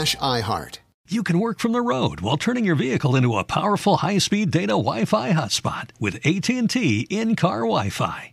iHeart. You can work from the road while turning your vehicle into a powerful high-speed data Wi-Fi hotspot with AT&T in-car Wi-Fi.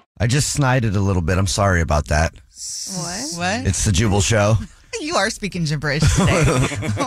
I just snided a little bit. I'm sorry about that. What? What? It's the Jubal Show. You are speaking gibberish today.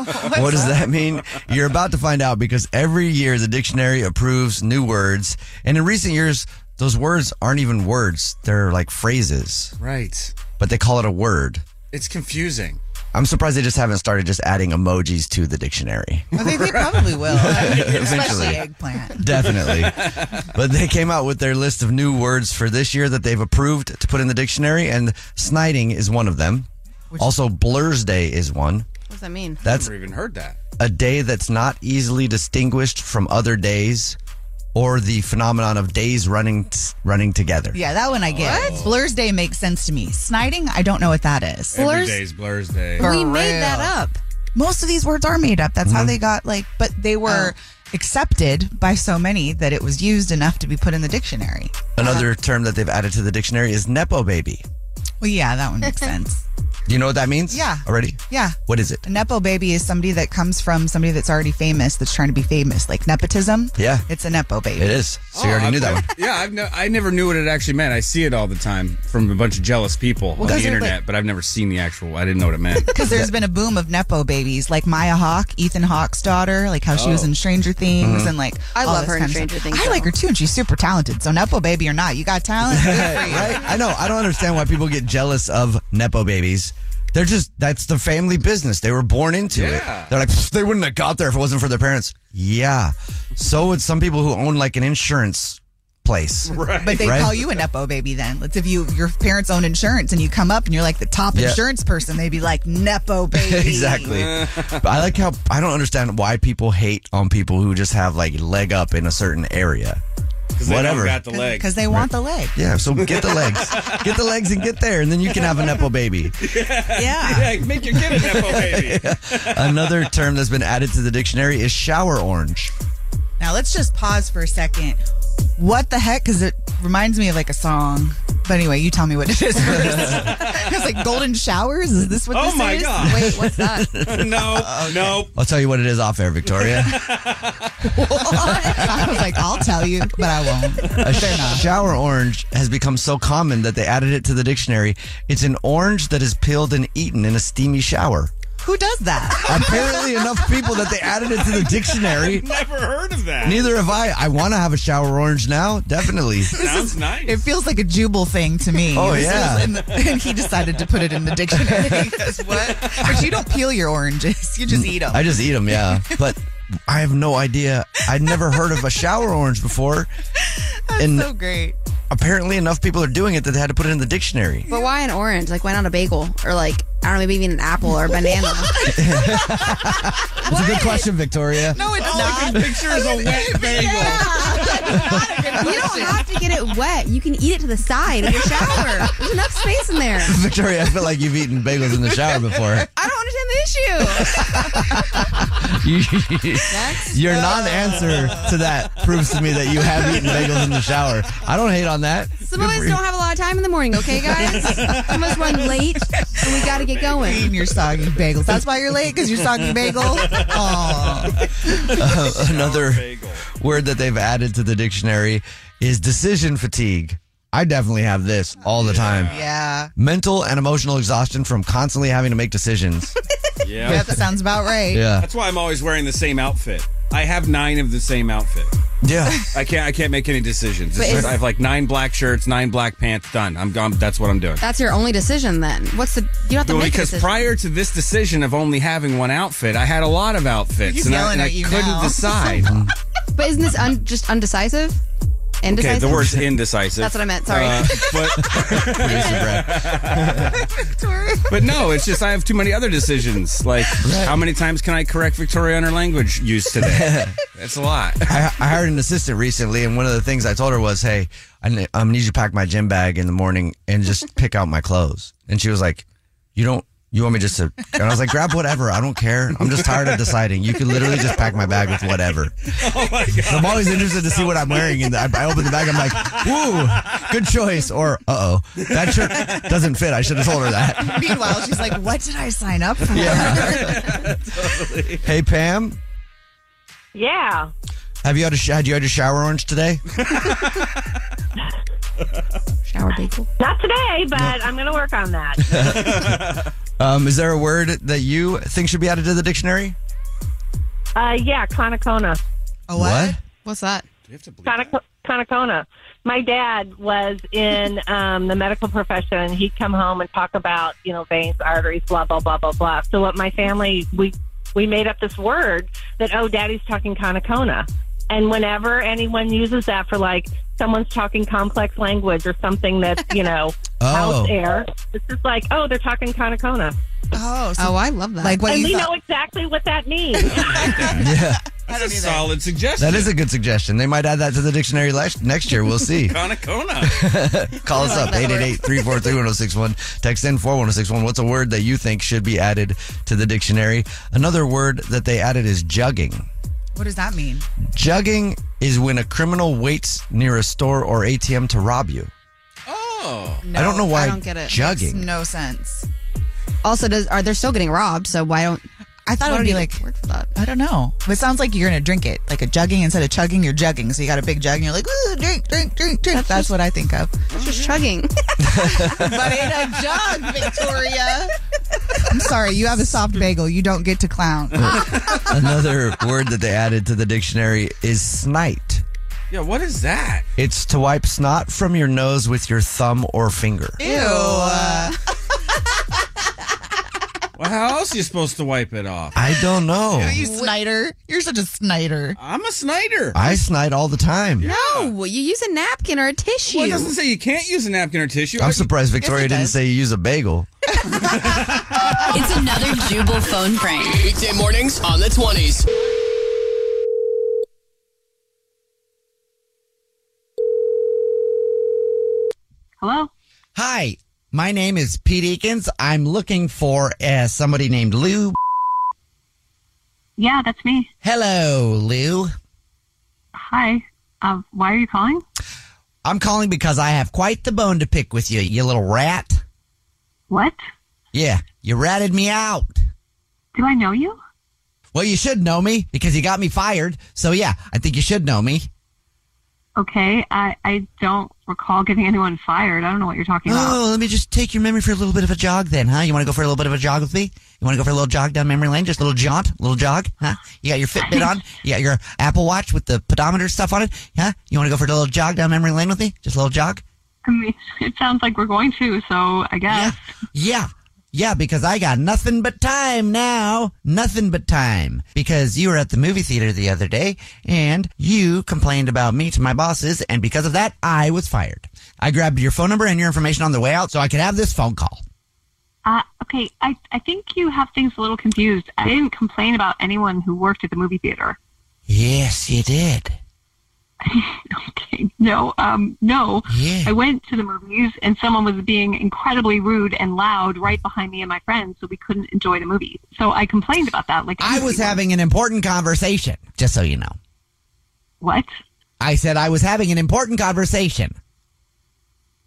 what does that mean? You're about to find out because every year the dictionary approves new words. And in recent years, those words aren't even words, they're like phrases. Right. But they call it a word. It's confusing. I'm surprised they just haven't started just adding emojis to the dictionary. I think they probably will. Especially Eventually. eggplant. Definitely. but they came out with their list of new words for this year that they've approved to put in the dictionary, and sniding is one of them. also, Blursday is one. What does that mean? That's Never even heard that. a day that's not easily distinguished from other days or the phenomenon of days running running together. Yeah, that one I get. Blursday makes sense to me. Sniding, I don't know what that is. Every day's Blursday. For we made that up. Most of these words are made up. That's how Mhm. they got like, but they were accepted by so many that it was used enough to be put in the dictionary. Another term that they've added to the dictionary is nepo baby. Well, yeah, that one makes sense. Do you know what that means? Yeah. Already? Yeah. What is it? A Nepo baby is somebody that comes from somebody that's already famous that's trying to be famous, like nepotism. Yeah. It's a Nepo baby. It is. So you already Oh, knew that one. Yeah, I've no, I never knew what it actually meant. I see it all the time from a bunch of jealous people on the they're internet, like- but I've never seen the actual. I didn't know what it meant. Because there's been a boom of Nepo babies, like Maya Hawke, Ethan Hawke's daughter, like how she was Oh. in Stranger Things, Mhm. and like I all love this her in kind of Stranger stuff. Things, I though. like her too, and she's super talented. So Nepo baby or not, you got talent. Good for you. right? I know. I don't understand why people get jealous of nepo babies. They're just that's the family business. They were born into Yeah. it. They're like they wouldn't have got there if it wasn't for their parents. Yeah. So would some people who own like an insurance place. Right. But they Right? call you a Nepo baby then. Let's if you your parents own insurance and you come up and you're like the top Yeah. insurance person, they'd be like Nepo baby. exactly. but I like how I don't understand why people hate on people who just have like leg up in a certain area. 'Cause they Whatever. got the leg. Because they want the leg. Yeah, so get the legs. get the legs and get there, and then you can have a Nepo baby. Yeah. Yeah, make your kid a nepo baby. Another term that's been added to the dictionary is shower orange. Now let's just pause for a second. What the heck? Because it reminds me of like a song. But anyway, you tell me what it is first. it's like golden showers. Is this what Oh this my is? God. Wait, what's that? no, no. I'll tell you what it is off air, Victoria. I was like, I'll tell you, but I won't. A Fair enough. shower orange has become so common that they added it to the dictionary. It's an orange that is peeled and eaten in a steamy shower. Who does that? Apparently, enough people that they added it to the dictionary. Never heard of that. Neither have I. I want to have a shower orange now. Definitely. Sounds nice. It feels like a Jubal thing to me. Oh, This yeah. is in the- and he decided to put it in the dictionary. 'Cause what? But you don't peel your oranges. You just eat them. I just eat them, yeah. But I have no idea. I'd never heard of a shower orange before. and so great. Apparently, enough people are doing it that they had to put it in the dictionary. But why an orange? Like, why not a bagel? Or like, I don't know, maybe even an apple or a banana. It's a good question, Victoria. No, it's All I not. can picture is a wet bagel. you don't have to get it wet. You can eat it to the side of your shower. There's enough space in there. Victoria, I feel like you've eaten bagels in the shower before. I don't understand the tissue. You- your non-answer to that proves to me that you have eaten bagels in the shower. I don't hate on that. Some of us don't have a lot of time in the morning, okay, guys? Some of us run late, and we got to get going. Eating your soggy bagels. That's why you're late because you're soggy bagel. Aw. Uh, another word that they've added to the dictionary is decision fatigue. I definitely have this all the time. Yeah. Mental and emotional exhaustion from constantly having to make decisions. Yeah. Yeah, that sounds about right. Yeah. That's why I'm always wearing the same outfit. I have nine of the same outfit. Yeah. I can't. I can't make any decisions. But just- is- I have like nine black shirts, nine black pants. Done. I'm gone. That's what I'm doing. That's your only decision then. What's the? You don't have to Well, make a because decision. prior to this decision of only having one outfit, I had a lot of outfits, He's and I, yelling and I at you couldn't now. decide. But isn't this un- just undecisive? okay, Indecisive. the word's indecisive. That's what I meant. Sorry. Uh, but but no, it's just I have too many other decisions. Like how many times can I correct Victoria on her language use today? That's a lot. I, I hired an assistant recently, and one of the things I told her was, "Hey, I ne- um, need you to pack my gym bag in the morning and just pick out my clothes." And she was like, "You don't." You want me just to? And I was like, grab whatever. I don't care. I'm just tired of deciding. You can literally just pack my bag with whatever. Oh my god. So I'm always interested to see what I'm wearing. And I, I open the bag. I'm like, woo, good choice. Or, uh oh, that shirt doesn't fit. I should have told her that. Meanwhile, she's like, what did I sign up for? Yeah. Hey, Pam, Yeah. have you had a sh- had you had your shower orange today? Shower bagel. Not today, but I'm going to work on that. Um, is there a word that you think should be added to the dictionary? Uh, yeah, Conacona. A what? What's that? Conac- Conacona. My dad was in um, the medical profession. He'd come home and talk about, you know, veins, arteries, blah, blah, blah, blah, blah. So what my family, we, we made up this word that, oh, daddy's talking Conacona. And whenever anyone uses that for like someone's talking complex language or something that's, you know, Oh. house air, it's just like, oh, they're talking Conacona. Oh, so Oh, I love that. like what and you we thought. know exactly what that means. Yeah, That's a solid suggestion. that is a good suggestion. They might add that to the dictionary lex- next year. We'll see. Conacona. Call us up 888-343-1061. Text in 41061. What's a word that you think should be added to the dictionary? Another word that they added is jugging. What does that mean? Jugging is when a criminal waits near a store or ATM to rob you. Oh. I don't know why I don't get it. jugging. No sense. Also, does are they still getting robbed? So why don't? I thought it would be like word for that? I don't know. It sounds like you're gonna drink it, like a jugging instead of chugging. You're jugging, so you got a big jug, and you're like, Ooh, drink, drink, drink, drink. That's, what I think of. It's just chugging. but in a jug, Victoria. I'm sorry, you have a soft bagel. You don't get to clown. Another word that they added to the dictionary is snite. Yeah, what is that? It's to wipe snot from your nose with your thumb or finger. Ew. Uh, Well, how else are you supposed to wipe it off? I don't know. you Snyder. You're such a Snyder. I'm a Snyder. I snite all the time. no, you use a napkin or a tissue. Well, it doesn't say you can't use a napkin or tissue. I'm surprised Victoria didn't say you use a bagel. It's another Jubal phone prank. Weekday mornings on the 20s. Hello? Hi, my name is Pete Eakins. I'm looking for uh, somebody named Lou. Yeah, that's me. Hello, Lou. Hi. Uh, why are you calling? I'm calling because I have quite the bone to pick with you, you little rat. What? Yeah, you ratted me out. Do I know you? Well, you should know me because you got me fired. So yeah, I think you should know me. Okay, I, I don't recall getting anyone fired. I don't know what you're talking about. Oh, let me just take your memory for a little bit of a jog then, huh? You want to go for a little bit of a jog with me? You want to go for a little jog down memory lane? Just a little jaunt, a little jog, huh? You got your Fitbit on? You got your Apple Watch with the pedometer stuff on it? Huh? You want to go for a little jog down memory lane with me? Just a little jog? I mean, it sounds like we're going to, so I guess. Yeah. Yeah, because I got nothing but time now. Nothing but time. Because you were at the movie theater the other day and you complained about me to my bosses, and because of that, I was fired. I grabbed your phone number and your information on the way out so I could have this phone call. Uh, okay, I, I think you have things a little confused. I didn't complain about anyone who worked at the movie theater. Yes, you did. okay, no, um, no. I went to the movies and someone was being incredibly rude and loud right behind me and my friends, so we couldn't enjoy the movie. So I complained about that. Like I was having an important conversation, just so you know. What? I said I was having an important conversation.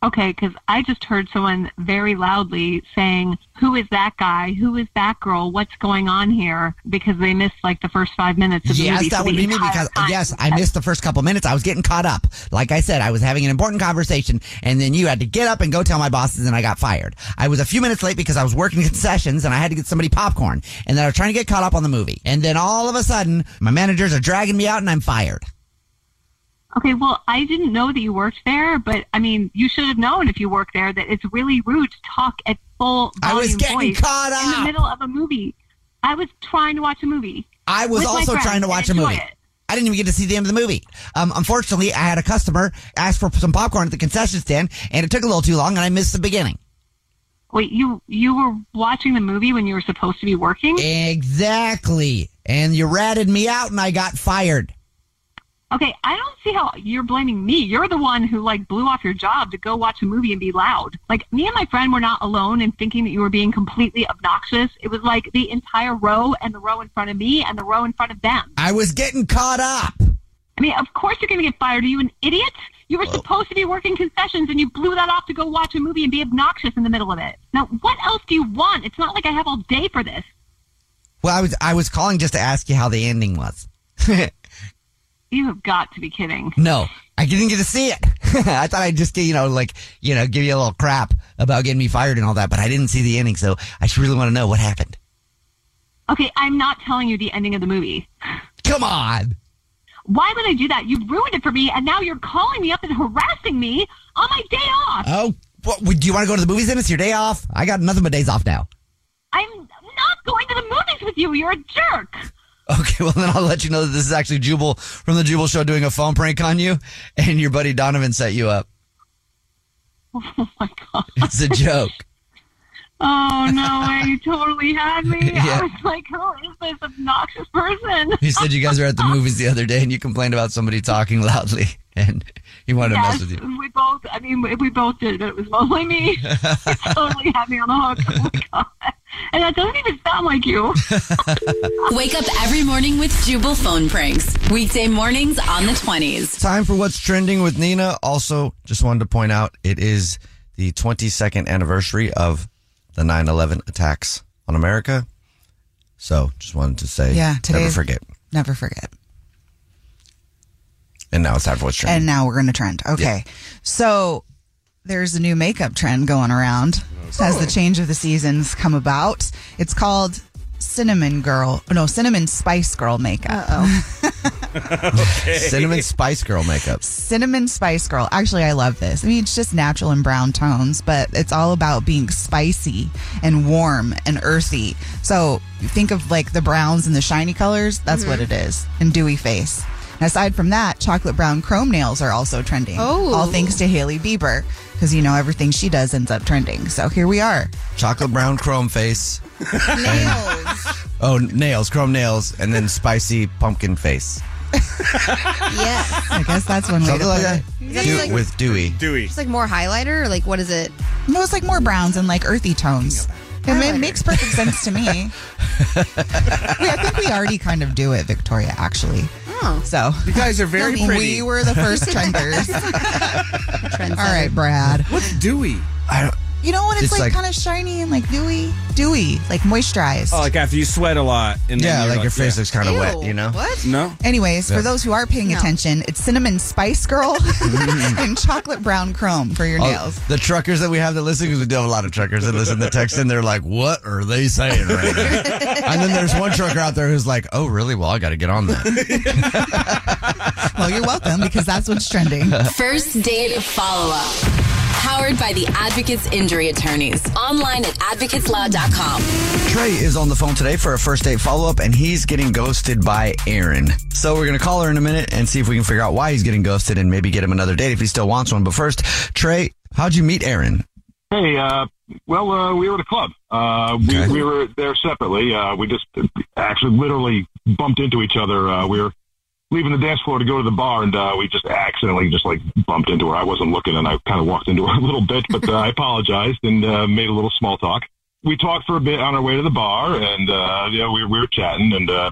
Okay, because I just heard someone very loudly saying, "Who is that guy? Who is that girl? What's going on here?" Because they missed like the first five minutes of the Yes, movie. that so would be me because time- yes, I missed the first couple minutes. I was getting caught up. Like I said, I was having an important conversation, and then you had to get up and go tell my bosses, and I got fired. I was a few minutes late because I was working concessions, and I had to get somebody popcorn, and then I was trying to get caught up on the movie, and then all of a sudden, my managers are dragging me out, and I'm fired. Okay, well, I didn't know that you worked there, but I mean, you should have known if you worked there that it's really rude to talk at full I was volume getting voice caught in the middle of a movie. I was trying to watch a movie. I was with my also friends trying to and watch a enjoy movie. it. I didn't even get to see the end of the movie. Um, unfortunately, I had a customer ask for some popcorn at the concession stand, and it took a little too long, and I missed the beginning. Wait, you you were watching the movie when you were supposed to be working? Exactly. And you ratted me out, and I got fired. Okay, I don't see how you're blaming me. You're the one who like blew off your job to go watch a movie and be loud. Like me and my friend were not alone in thinking that you were being completely obnoxious. It was like the entire row and the row in front of me and the row in front of them. I was getting caught up. I mean, of course you're going to get fired. Are you an idiot? You were supposed to be working concessions and you blew that off to go watch a movie and be obnoxious in the middle of it. Now, what else do you want? It's not like I have all day for this. Well, I was I was calling just to ask you how the ending was. You have got to be kidding. no, I didn't get to see it. I thought I'd just get you know like you know give you a little crap about getting me fired and all that, but I didn't see the ending, so I just really want to know what happened. Okay, I'm not telling you the ending of the movie. Come on. Why would I do that? You ruined it for me, and now you're calling me up and harassing me on my day off. Oh, what, would- do you want to go to the movies then? It's your day off. I got nothing but days off now. I'm not going to the movies with you. You're a jerk. Okay, well then I'll let you know that this is actually Jubal from the Jubal Show doing a phone prank on you, and your buddy Donovan set you up. Oh my god. It's a joke. Oh no way! You totally had me. Yeah. I was like, who is this obnoxious person? He said you guys were at the movies the other day, and you complained about somebody talking loudly, and he wanted to yes, mess with you. we both. I mean, we- we both did, but it was mostly me. you totally had me on the hook. Oh my god! And that doesn't even sound like you. Wake up every morning with Jubal phone pranks. Weekday mornings on the 20s. Time for what's trending with Nina. Also, just wanted to point out it is the 22nd anniversary of the 9 11 attacks on America. So, just wanted to say, Yeah, today never forget. Never forget. And now it's time for what's trending. And now we're going to trend. Okay. So there's a new makeup trend going around oh, as the change of the seasons come about. It's called cinnamon girl, no, cinnamon spice girl makeup. oh. Cinnamon Spice Girl makeup. cinnamon spice girl. Actually, I love this. I mean, it's just natural and brown tones, but it's all about being spicy and warm and earthy. So think of like the browns and the shiny colors. That's what mm-hmm. it is. And dewy face. And aside from that, chocolate brown chrome nails are also trending. Oh. All thanks to Hailey Bieber. Because, you know, everything she does ends up trending. So here we are. Chocolate brown chrome face. Nails. Oh, nails, chrome nails, and then spicy pumpkin face. yes. I guess that's one way Something to like put that. it. That's Dew- like- with dewy. Dewy. It's like more highlighter, or like what is it? No, it's like more browns and like earthy tones. It ma- Highlighter. makes perfect sense to me. Wait, I think we already kind of do it, Victoria, actually. Oh. So You guys are very we pretty. were the first trenders. All right, Brad. What's dewy? I don't, You know when it's, It's like, like- kind of shiny and like dewy, dewy, like moisturized. Oh, like after you sweat a lot. And then yeah, you're like your face yeah. looks kind of Ew, wet, you know? What? No. Anyways, Yeah. for those who are paying No. attention, it's cinnamon spice girl mm-hmm. and chocolate brown chrome for your Oh, nails. the truckers that we have that listen, because we do have a lot of truckers that listen to text, and they're like, "What are they saying right now?" and then there's one trucker out there who's like, "Oh, really? Well, I got to get on that." Well, you're welcome because that's what's trending. First date follow up. Powered by the Advocates Injury Attorneys. Online at advocateslaw.com. Trey is on the phone today for a first date follow up, and he's getting ghosted by Aaron. So we're gonna call her in a minute and see if we can figure out why he's getting ghosted, and maybe get him another date if he still wants one. But first, Trey, how'd you meet Aaron? Hey, uh, well, uh, we were at a club. Uh, we, Okay. we were there separately. Uh, we just actually literally bumped into each other. Uh, we were leaving the dance floor to go to the bar, and uh, we just accidentally just like bumped into her. I wasn't looking, and I kind of walked into her a little bit, but uh, I apologized and uh, made a little small talk. We talked for a bit on our way to the bar, and uh, yeah, we, we were chatting, and uh,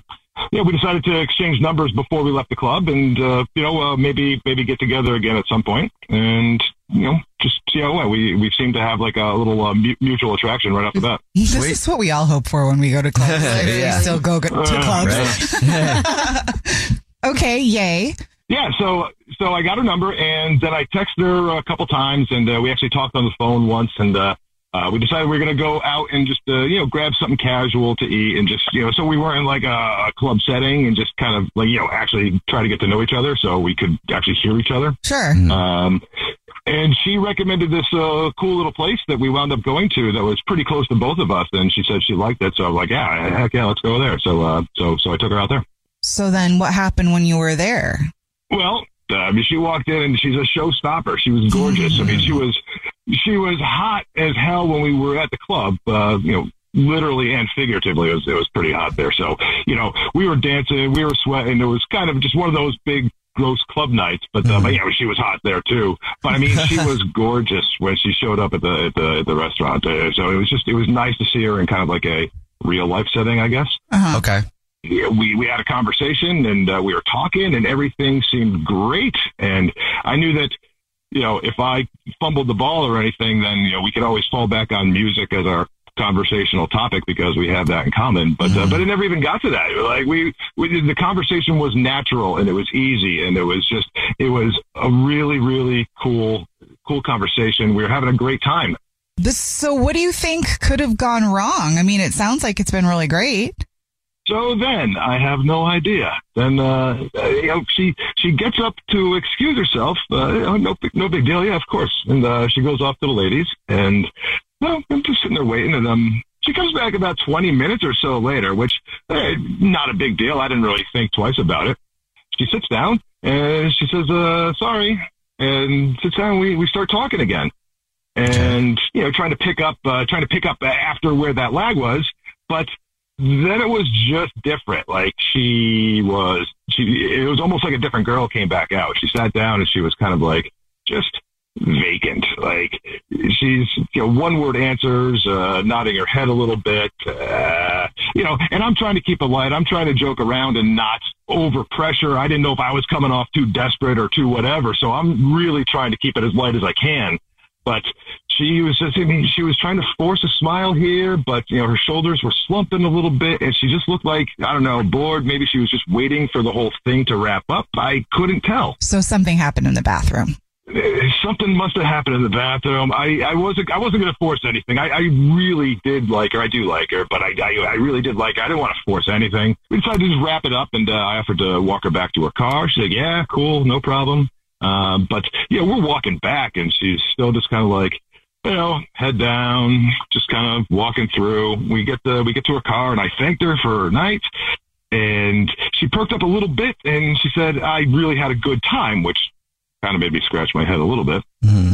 yeah, we decided to exchange numbers before we left the club, and uh, you know, uh, maybe maybe get together again at some point, and you know, just see how it went. We we seem to have like a little uh, mu- mutual attraction right off the bat. This is what we all hope for when we go to clubs. Yeah. We still go go- to Uh, clubs. Okay, yay. Yeah, so so I got her number, and then I texted her a couple times, and uh, we actually talked on the phone once, and uh, uh, we decided we were going to go out and just uh, you know grab something casual to eat, and just you know, so we weren't in like a, a club setting, and just kind of like you know actually try to get to know each other, so we could actually hear each other. Sure. Um, and she recommended this uh, cool little place that we wound up going to that was pretty close to both of us, and she said she liked it, so I was like, yeah, heck yeah, let's go there. So uh, so so I took her out there. So then what happened when you were there? Well, uh, I mean, she walked in and she's a showstopper. She was gorgeous. I mean, she was she was hot as hell when we were at the club. Uh, you know, literally and figuratively, it was it was pretty hot there. So you know, we were dancing, we were sweating. It was kind of just one of those big. Gross club nights, but, uh, but yeah, she was hot there too. But I mean, she was gorgeous when she showed up at the at the, at the restaurant. Uh, so it was just it was nice to see her in kind of like a real life setting, I guess Okay. We we had a conversation and uh, we were talking and everything seemed great. And I knew that you know if I fumbled the ball or anything then you know we could always fall back on music as our conversational topic because we have that in common. But uh, but it never even got to that. Like we, we the conversation was natural and it was easy and it was just it was a really really cool cool conversation. We were having a great time. This so what do you think could have gone wrong? I mean, it sounds like it's been really great. So then I have no idea. Then uh, uh, you know she she gets up to excuse herself. Uh, no big- no big deal. Yeah, of course. And uh, she goes off to the ladies, and well, I'm just sitting there waiting, and um. She comes back about 20 minutes or so later, which eh, not a big deal. I didn't really think twice about it. She sits down and she says, uh, sorry, and sits down. We, we start talking again and, you know, trying to pick up, uh, trying to pick up after where that lag was. But then it was just different. Like she was, she, it was almost like a different girl came back out. She sat down and she was kind of like just vacant. Like she's, you know, one word answers, uh, nodding her head a little bit, uh, you know, and I'm trying to keep it light. I'm trying to joke around and not over pressure. I didn't know if I was coming off too desperate or too whatever. So I'm really trying to keep it as light as I can. But she was just, I mean, she was trying to force a smile here, but, you know, her shoulders were slumping a little bit and she just looked like, I don't know, bored. Maybe she was just waiting for the whole thing to wrap up. I couldn't tell. So something happened in the bathroom. Something must have happened in the bathroom. I, I wasn't I wasn't going to force anything. I, I really did like her. I do like her, but I, I I really did like her. I didn't want to force anything. We decided to just wrap it up, and uh, I offered to walk her back to her car. She said, "Yeah, cool, no problem." Um, but yeah, we're walking back, and she's still just kind of like, you know, head down, just kind of walking through. We get the we get to her car, and I thanked her for her night. And she perked up a little bit, and she said, "I really had a good time," which kind of made me scratch my head a little bit.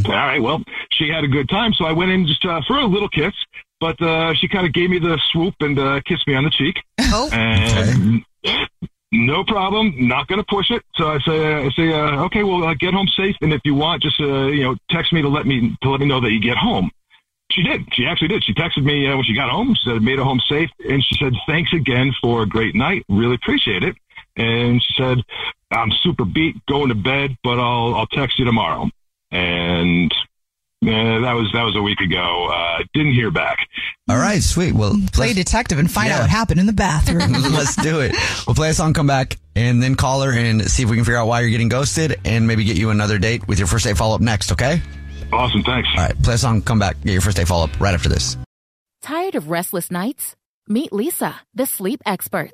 All right, well, she had a good time, so I went in just uh, for a little kiss, but uh, she kind of gave me the swoop and uh, kissed me on the cheek. Oh, and no problem, not going to push it. So I say, I say, uh, okay, well, uh, get home safe, and if you want, just uh, you know, text me to let me to let me know that you get home. She did. She actually did. She texted me uh, when she got home. She said, made it home safe. And she said, thanks again for a great night. Really appreciate it. And she said, I'm super beat going to bed, but I'll, I'll text you tomorrow. And uh, that was, that was a week ago. Uh, didn't hear back. All right, sweet. Well, Play detective and find Yeah. out what happened in the bathroom. Let's do it. We'll play a song, come back, and then call her and see if we can figure out why you're getting ghosted and maybe get you another date with your first date follow up next, okay? Awesome. Thanks. All right, play a song, come back, get your first date follow up right after this. Tired of restless nights? Meet Leesa, the sleep experts.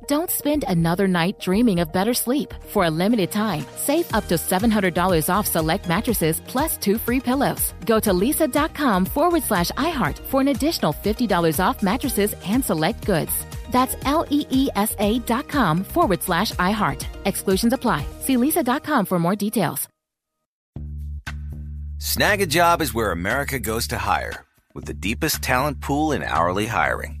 Don't spend another night dreaming of better sleep. For a limited time, save up to $700 off select mattresses plus two free pillows. Go to leesa.com forward slash iHeart for an additional $50 off mattresses and select goods. That's L E E S A dot com forward slash iHeart. Exclusions apply. See leesa.com for more details. Snagajob is where America goes to hire, with the deepest talent pool in hourly hiring.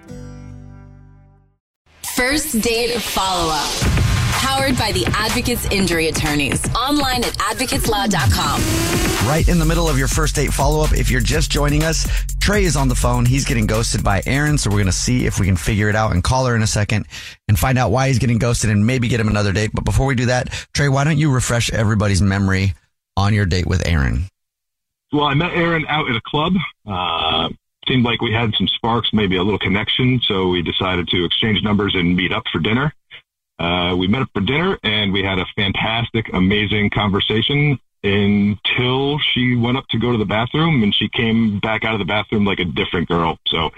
First date follow up. Powered by the Advocates Injury Attorneys. Online at advocateslaw.com. Right in the middle of your first date follow up. If you're just joining us, Trey is on the phone. He's getting ghosted by Aaron. So we're going to see if we can figure it out and call her in a second and find out why he's getting ghosted and maybe get him another date. But before we do that, Trey, why don't you refresh everybody's memory on your date with Aaron? Well, I met Aaron out at a club. Uh, seemed like we had some sparks, maybe a little connection. So we decided to exchange numbers and meet up for dinner. Uh, we met up for dinner and we had a fantastic, amazing conversation until she went up to go to the bathroom and she came back out of the bathroom like a different girl. So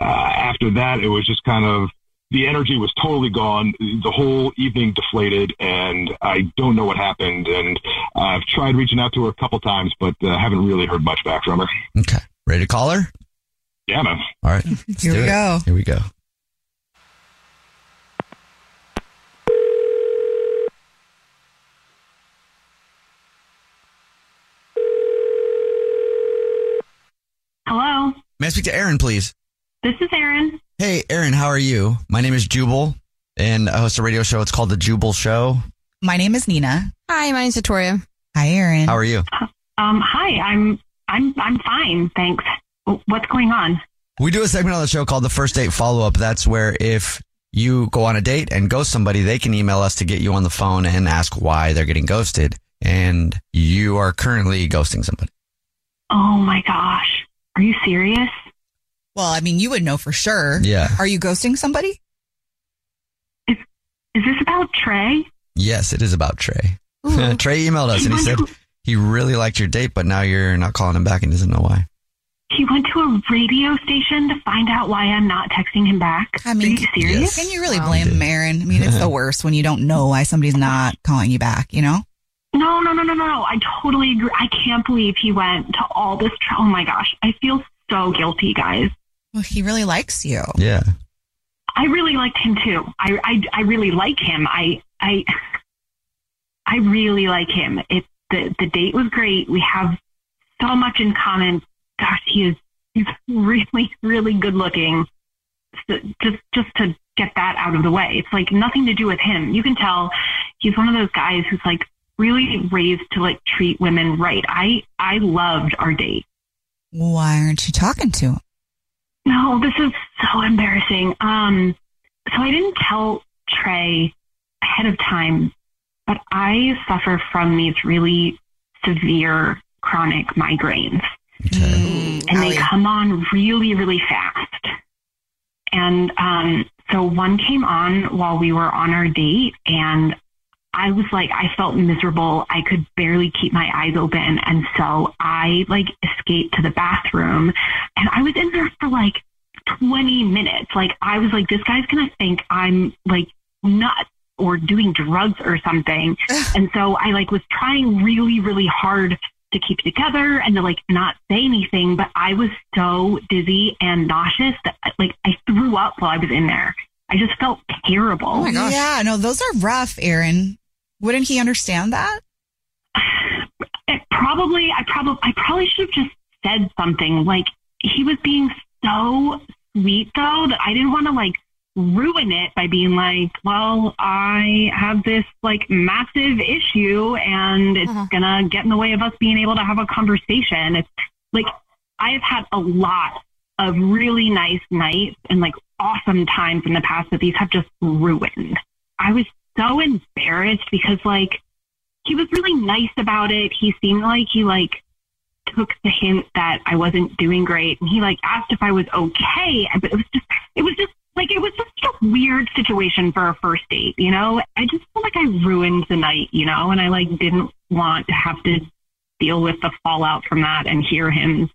uh, after that, it was just kind of the energy was totally gone. The whole evening deflated, and I don't know what happened. And I've tried reaching out to her a couple times, but uh, haven't really heard much back from her. Okay. Ready to call her? Yeah, man. All right. let's Here we it. go. Here we go. Hello, May I speak to Aaron, please? this is Aaron. Hey, Aaron, how are you? My name is Jubal, and I host a radio show. It's called The Jubal Show. My name is Nina. Hi, my name's Victoria. Hi, Aaron. How are you? Um, hi, I'm I'm I'm fine, thanks. What's going on? We do a segment on the show called the First Date Follow Up. That's where if you go on a date and ghost somebody, they can email us to get you on the phone and ask why they're getting ghosted. And you are currently ghosting somebody. Oh my gosh, are you serious? Well, I mean, you would know for sure. Yeah. Are you ghosting somebody? Is is this about Trey? Yes, it is about Trey. Trey emailed us and he said he really liked your date, but now you're not calling him back and doesn't know why. He went to a radio station to find out why I'm not texting him back. I mean, are you serious? Can you really blame him, Aaron? I mean, it's the worst when you don't know why somebody's not calling you back, you know? No, no, no, no, no, no. I totally agree. I can't believe he went to all this. Tr- oh my gosh, I feel so guilty, guys. Well, he really likes you. Yeah. I really liked him too. I, I, I really like him. I, I, I really like him. It, the, the date was great. We have so much in common. Gosh, he is, he's really, really good looking. So just, just to get that out of the way. It's like nothing to do with him. You can tell he's one of those guys who's like really raised to like treat women right. I, I loved our date. Why aren't you talking to him? No, this is so embarrassing. Um, so I didn't tell Trey ahead of time, but I suffer from these really severe chronic migraines. And they come on really, really fast. And um, so one came on while we were on our date, and I was like, I felt miserable. I could barely keep my eyes open. And so I like escaped to the bathroom, and I was in there for like 20 minutes. Like, I was like, this guy's going to think I'm like nuts or doing drugs or something. and so I like was trying really, really hard to keep together and to like not say anything, but I was so dizzy and nauseous that like I threw up while I was in there. I just felt terrible. Oh Yeah, no, those are rough, Aaron. Wouldn't he understand that? It probably I probably I probably should have just said something. Like he was being so sweet though that I didn't want to like ruin it by being like, well, I have this like massive issue and it's uh-huh. gonna get in the way of us being able to have a conversation. It's like I've had a lot of really nice nights and like awesome times in the past that these have just ruined. I was so embarrassed because like he was really nice about it. He seemed like he like took the hint that I wasn't doing great and he like asked if I was okay. But it was just it was just like it was just a weird situation for a first date, you know? I just felt like I ruined the night, you know, and I like didn't want to have to deal with the fallout from that and hear him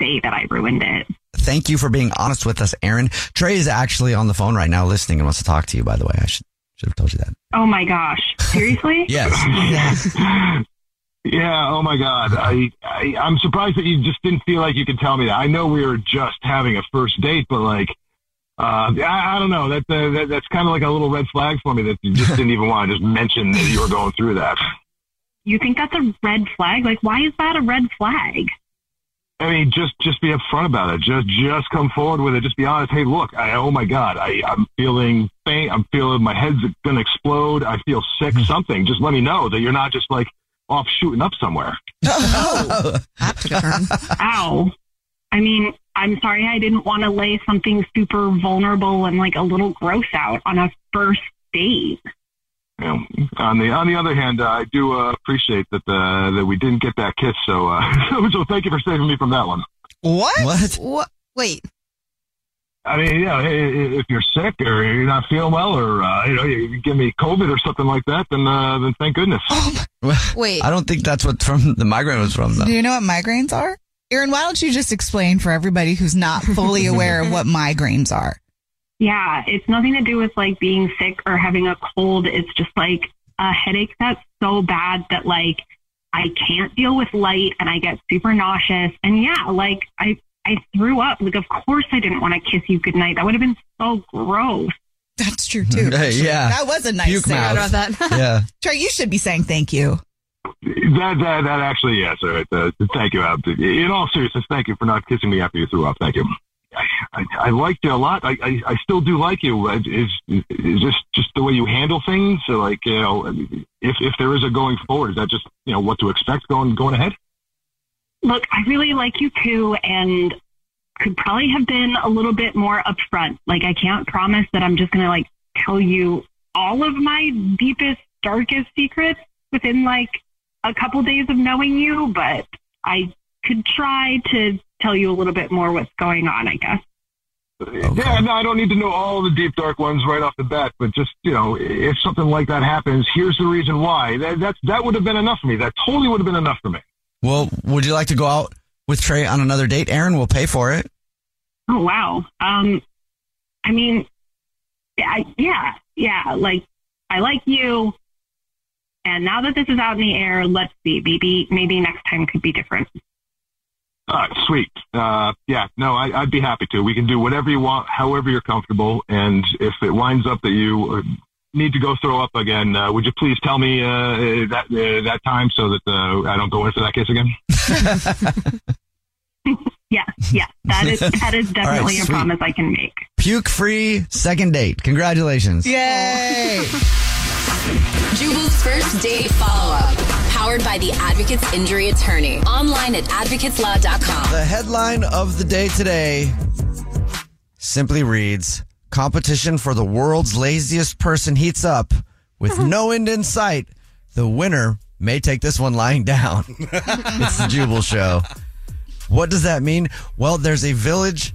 say that I ruined it. Thank you for being honest with us, Aaron. Trey is actually on the phone right now listening and wants to talk to you, by the way. I should, should have told you that. Oh my gosh. Seriously? Yes. Yeah, oh my God. I, I I'm surprised that you just didn't feel like you could tell me that. I know we were just having a first date, but like uh, I, I don't know. That, uh, that that's kind of like a little red flag for me that you just didn't even want to just mention that you were going through that. You think that's a red flag? Like why is that a red flag? I mean, just just be upfront about it. Just just come forward with it. Just be honest. Hey, look, I oh my god, I I'm feeling faint. I'm feeling my head's gonna explode. I feel sick. Something. Just let me know that you're not just like off shooting up somewhere. Ow. I mean, I'm sorry I didn't want to lay something super vulnerable and like a little gross out on a first date. You know, on the on the other hand, uh, I do uh, appreciate that uh, that we didn't get that kiss. So uh, so thank you for saving me from that one. What? What? What? Wait. I mean, yeah, i- i- if you're sick or you're not feeling well, or uh, you know, you give me COVID or something like that, then uh, then thank goodness. Wait. I don't think that's what from the migraine was from, though. Do you know what migraines are? Aaron, why don't you just explain for everybody who's not fully aware of what migraines are? Yeah, it's nothing to do with like being sick or having a cold. It's just like a headache that's so bad that like I can't deal with light and I get super nauseous. And yeah, like I I threw up. Like of course I didn't want to kiss you goodnight. That would have been so gross. That's true too. Hey, yeah. That was a nice Puke thing. mouth. yeah. Trey, you should be saying thank you. That that that actually, yes. All right. Uh, thank you. In all seriousness, thank you for not kissing me after you threw up. Thank you. I, I, liked you a lot. I, I, I still do like you. Is is this just the way you handle things? So like you know, if if there is a going forward, is that just you know what to expect going going ahead? Look, I really like you too, and could probably have been a little bit more upfront. Like, I can't promise that I'm just going to like tell you all of my deepest, darkest secrets within like a couple days of knowing you, but I could try to tell you a little bit more what's going on, I guess. Yeah, no, I don't need to know all the deep dark ones right off the bat, but just you know, if something like that happens, here's the reason why. That that that would have been enough for me. That totally would have been enough for me. Well, would you like to go out with Trey on another date? Aaron will pay for it. Oh wow. Um, I mean, yeah, yeah, yeah. Like, I like you, and now that this is out in the air, let's see. Maybe, maybe next time could be different. All right, sweet. Uh, yeah, no, I, I'd be happy to. We can do whatever you want, however you're comfortable. And if it winds up that you uh, need to go throw up again, uh, would you please tell me uh, that uh, that time so that uh, I don't go in for that case again? Yeah, yeah. That is that is definitely a sweet. promise I can make. Puke free second date. Congratulations. Yay! Jubal's first date follow up. Powered by the Advocates Injury Attorney. Online at advocateslaw.com. The headline of the day today simply reads Competition for the world's laziest person heats up with no end in sight. The winner may take this one lying down. it's the Jubal Show. What does that mean? Well, there's a village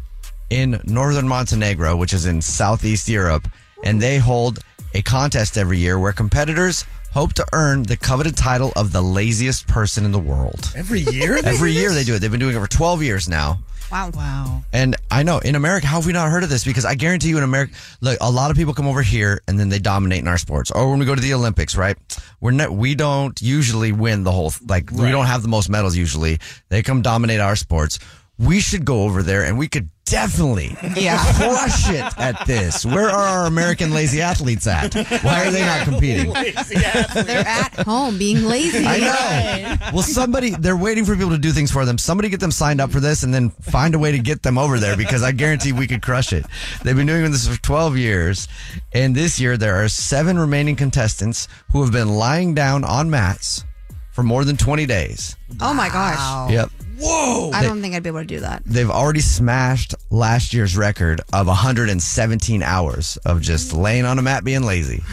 in northern Montenegro, which is in southeast Europe, and they hold a contest every year where competitors hope to earn the coveted title of the laziest person in the world. Every year? Every year they do it. They've been doing it for 12 years now. Wow. Wow. And I know in America, how have we not heard of this? Because I guarantee you in America, look, a lot of people come over here and then they dominate in our sports. Or when we go to the Olympics, right? We're not, we don't usually win the whole, like, we don't have the most medals usually. They come dominate our sports. We should go over there and we could definitely Yeah. crush it at this. Where are our American lazy athletes at? Why are they not competing? They're at home being lazy. I know. Well, somebody, they're waiting for people to do things for them. Somebody get them signed up for this and then find a way to get them over there because I guarantee we could crush it. They've been doing this for 12 years. And this year, there are seven remaining contestants who have been lying down on mats for more than 20 days. Oh my gosh. Yep. Whoa. I don't think I'd be able to do that. They've already smashed last year's record of 117 hours of just laying on a mat being lazy.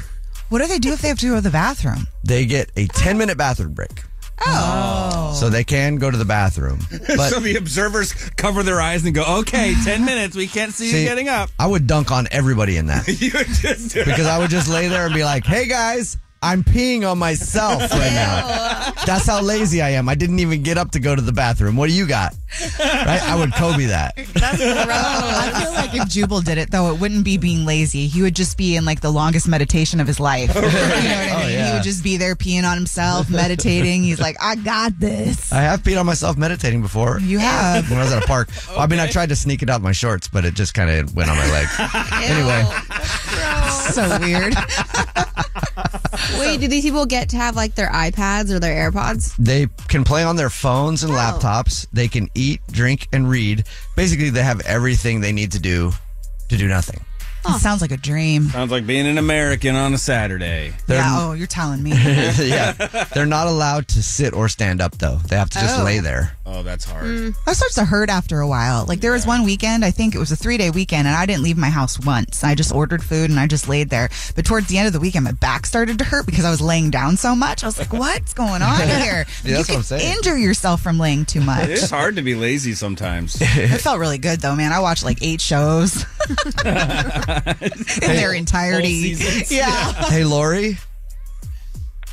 What do they do if they have to go to the bathroom? They get a 10 minute bathroom break. Oh. So they can go to the bathroom. But so the observers cover their eyes and go, okay, 10 minutes. We can't see, See, you getting up. I would dunk on everybody in that you would just do because I would just lay there and be like, "Hey guys, I'm peeing on myself right now." That's how lazy I am. I didn't even get up to go to the bathroom. What do you got? Right? I would Kobe that. That's I feel like if Jubal did it, though, it wouldn't be being lazy. He would just be in like the longest meditation of his life. You know what I Oh, mean? yeah. He would just be there peeing on himself, meditating. He's like, I got this. I have peed on myself meditating before. You have. When I was at a park. Well, I mean, I tried to sneak it out my shorts, but it just kind of went on my leg. anyway, so weird. Wait, do these people get to have like their iPads or their AirPods? they can play on their phones and Oh. laptops. They can eat, drink, and read. Basically, they have everything they need to do to do nothing. It sounds like a dream. Sounds like being an American on a Saturday. They're- yeah, oh, you're telling me. yeah. They're not allowed to sit or stand up, though. They have to just Oh. lay there. Oh, that's hard. Hmm. That starts to hurt after a while. Like there was one weekend, I think it was a three day weekend, and I didn't leave my house once. I just ordered food and I just laid there. But towards the end of the weekend, my back started to hurt because I was laying down so much. I was like, "What's going on here?" Yeah, you that's what can I'm saying. injure yourself from laying too much. It's hard to be lazy sometimes. It felt really good though, man. I watched like eight shows in their entirety. seasons. Yeah. Hey, Lori,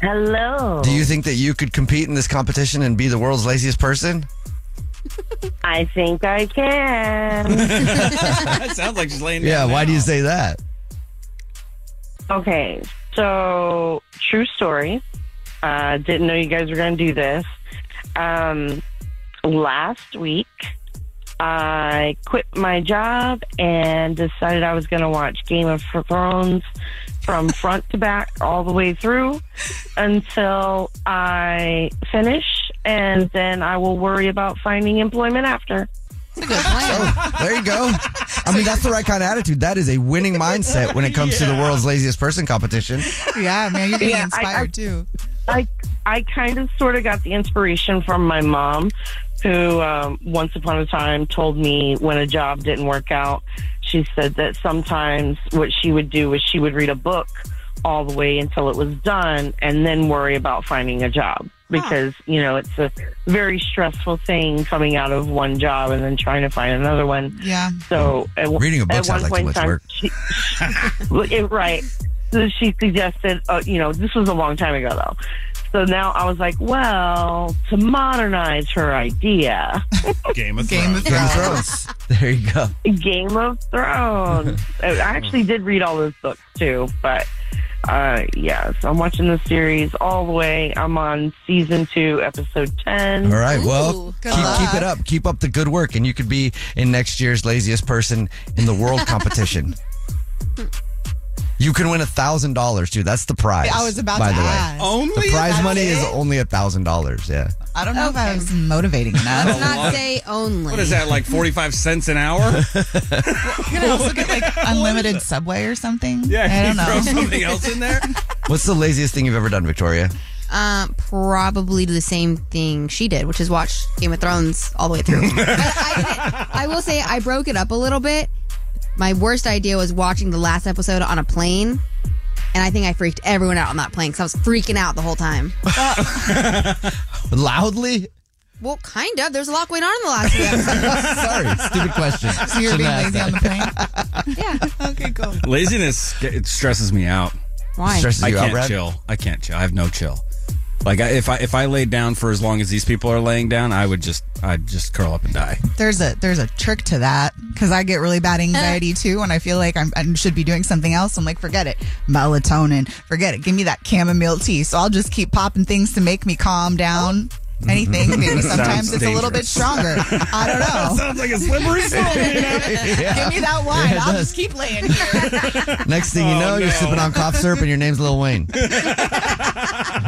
Hello. do you think that you could compete in this competition and be the world's laziest person? I think I can. it sounds like she's laying down. Yeah, why do you say that? okay, so true story. Uh, didn't know you guys were going to do this. Um, last week, I quit my job and decided I was going to watch Game of Thrones from front to back all the way through until I finish, and then I will worry about finding employment after. It's a good plan. Oh, there you go. I mean, that's the right kind of attitude. That is a winning mindset when it comes to the world's laziest person competition. Yeah, man, you're getting Yeah, I- inspired I- too. I I kind of sort of got the inspiration from my mom, who um, once upon a time told me when a job didn't work out, she said that sometimes what she would do was she would read a book all the way until it was done and then worry about finding a job because you know it's a very stressful thing coming out of one job and then trying to find another one. Yeah. So at, Reading a book at one sounds like too point much time, work. She, it- right. So she suggested, uh, you know, this was a long time ago though. So now I was like, well, to modernize her idea, Game of Game of Thrones. Game of Thrones. Thrones. There you go. Game of Thrones. I actually did read all those books too, but uh, yeah, so I'm watching the series all the way. I'm on season two, episode 10. All right. Well, Ooh, keep, keep it up. Keep up the good work, and you could be in next year's laziest person in the world competition. You can win a thousand dollars dude. That's the prize. I was about by to the ask. way. Only The prize that's money it? is only a thousand dollars. Yeah. I don't know if I was motivating Let's not say only. What is that, like 45 cents an hour? You can also get like unlimited subway or something. Yeah, I don't you throw know. something else in there? What's the laziest thing you've ever done, Victoria? Um, probably do the same thing she did, which is watch Game of Thrones all the way through. But I, I will say I broke it up a little bit. My worst idea was watching the last episode on a plane. And I think I freaked everyone out on that plane because I was freaking out the whole time. Loudly? Well, kind of. There's a lot going on in the last few episodes. Sorry, stupid question. So you're being Shouldn't lazy ask on the plane? yeah. Okay, cool. Laziness it stresses me out. Why? Stresses I you out, can't Brad? chill. I can't chill. I have no chill. Like I, if I if I laid down for as long as these people are laying down, I would just I'd just curl up and die. There's a there's a trick to that because I get really bad anxiety eh. too, and I feel like I'm, I should be doing something else. I'm like, forget it, melatonin, forget it. Give me that chamomile tea. So I'll just keep popping things to make me calm down. Anything, maybe sometimes Sounds it's a little bit stronger. I don't know. Sounds like a slippery slope. Give me that wine. Yeah, I'll does. just keep laying here. Next thing you Oh, know, you're no. sipping on cough syrup and your name's Lil Wayne.